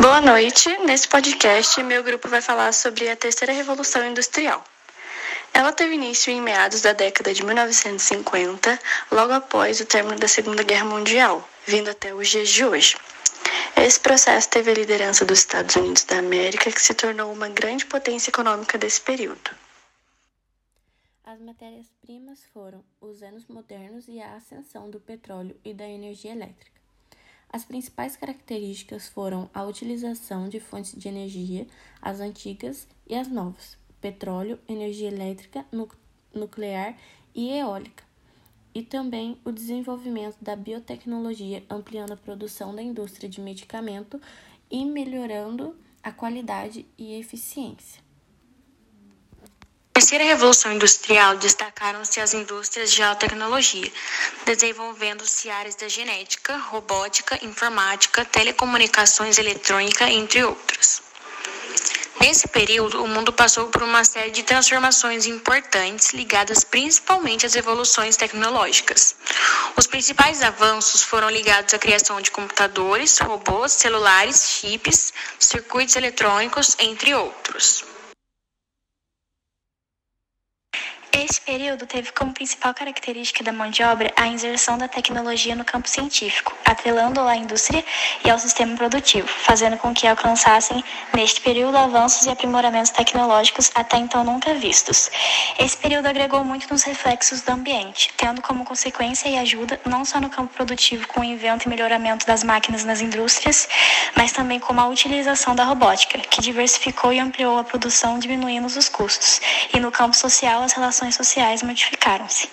Boa noite. Nesse podcast, meu grupo vai falar sobre a terceira revolução industrial. Ela teve início em meados da década de 1950, logo após o término da Segunda Guerra Mundial, vindo até os dias de hoje. Esse processo teve a liderança dos Estados Unidos da América, que se tornou uma grande potência econômica desse período. As matérias-primas foram os anos modernos e a ascensão do petróleo e da energia elétrica. As principais características foram a utilização de fontes de energia, as antigas e as novas, petróleo, energia elétrica, nuclear e eólica, e também o desenvolvimento da biotecnologia, ampliando a produção da indústria de medicamento e melhorando a qualidade e eficiência terceira revolução industrial destacaram-se as indústrias de alta tecnologia, desenvolvendo-se áreas da genética, robótica, informática, telecomunicações eletrônica, entre outras. Nesse período, o mundo passou por uma série de transformações importantes ligadas principalmente às evoluções tecnológicas. Os principais avanços foram ligados à criação de computadores, robôs, celulares, chips, circuitos eletrônicos, entre outros. Esse período teve como principal característica da mão de obra a inserção da tecnologia no campo científico, atrelando-a à indústria e ao sistema produtivo, fazendo com que alcançassem, neste período, avanços e aprimoramentos tecnológicos até então nunca vistos. Esse período agregou muito nos reflexos do ambiente, tendo como consequência e ajuda não só no campo produtivo com o invento e melhoramento das máquinas nas indústrias, mas também como a utilização da robótica, que diversificou e ampliou a produção, diminuindo os custos, e no campo social as relações sociais modificaram-se.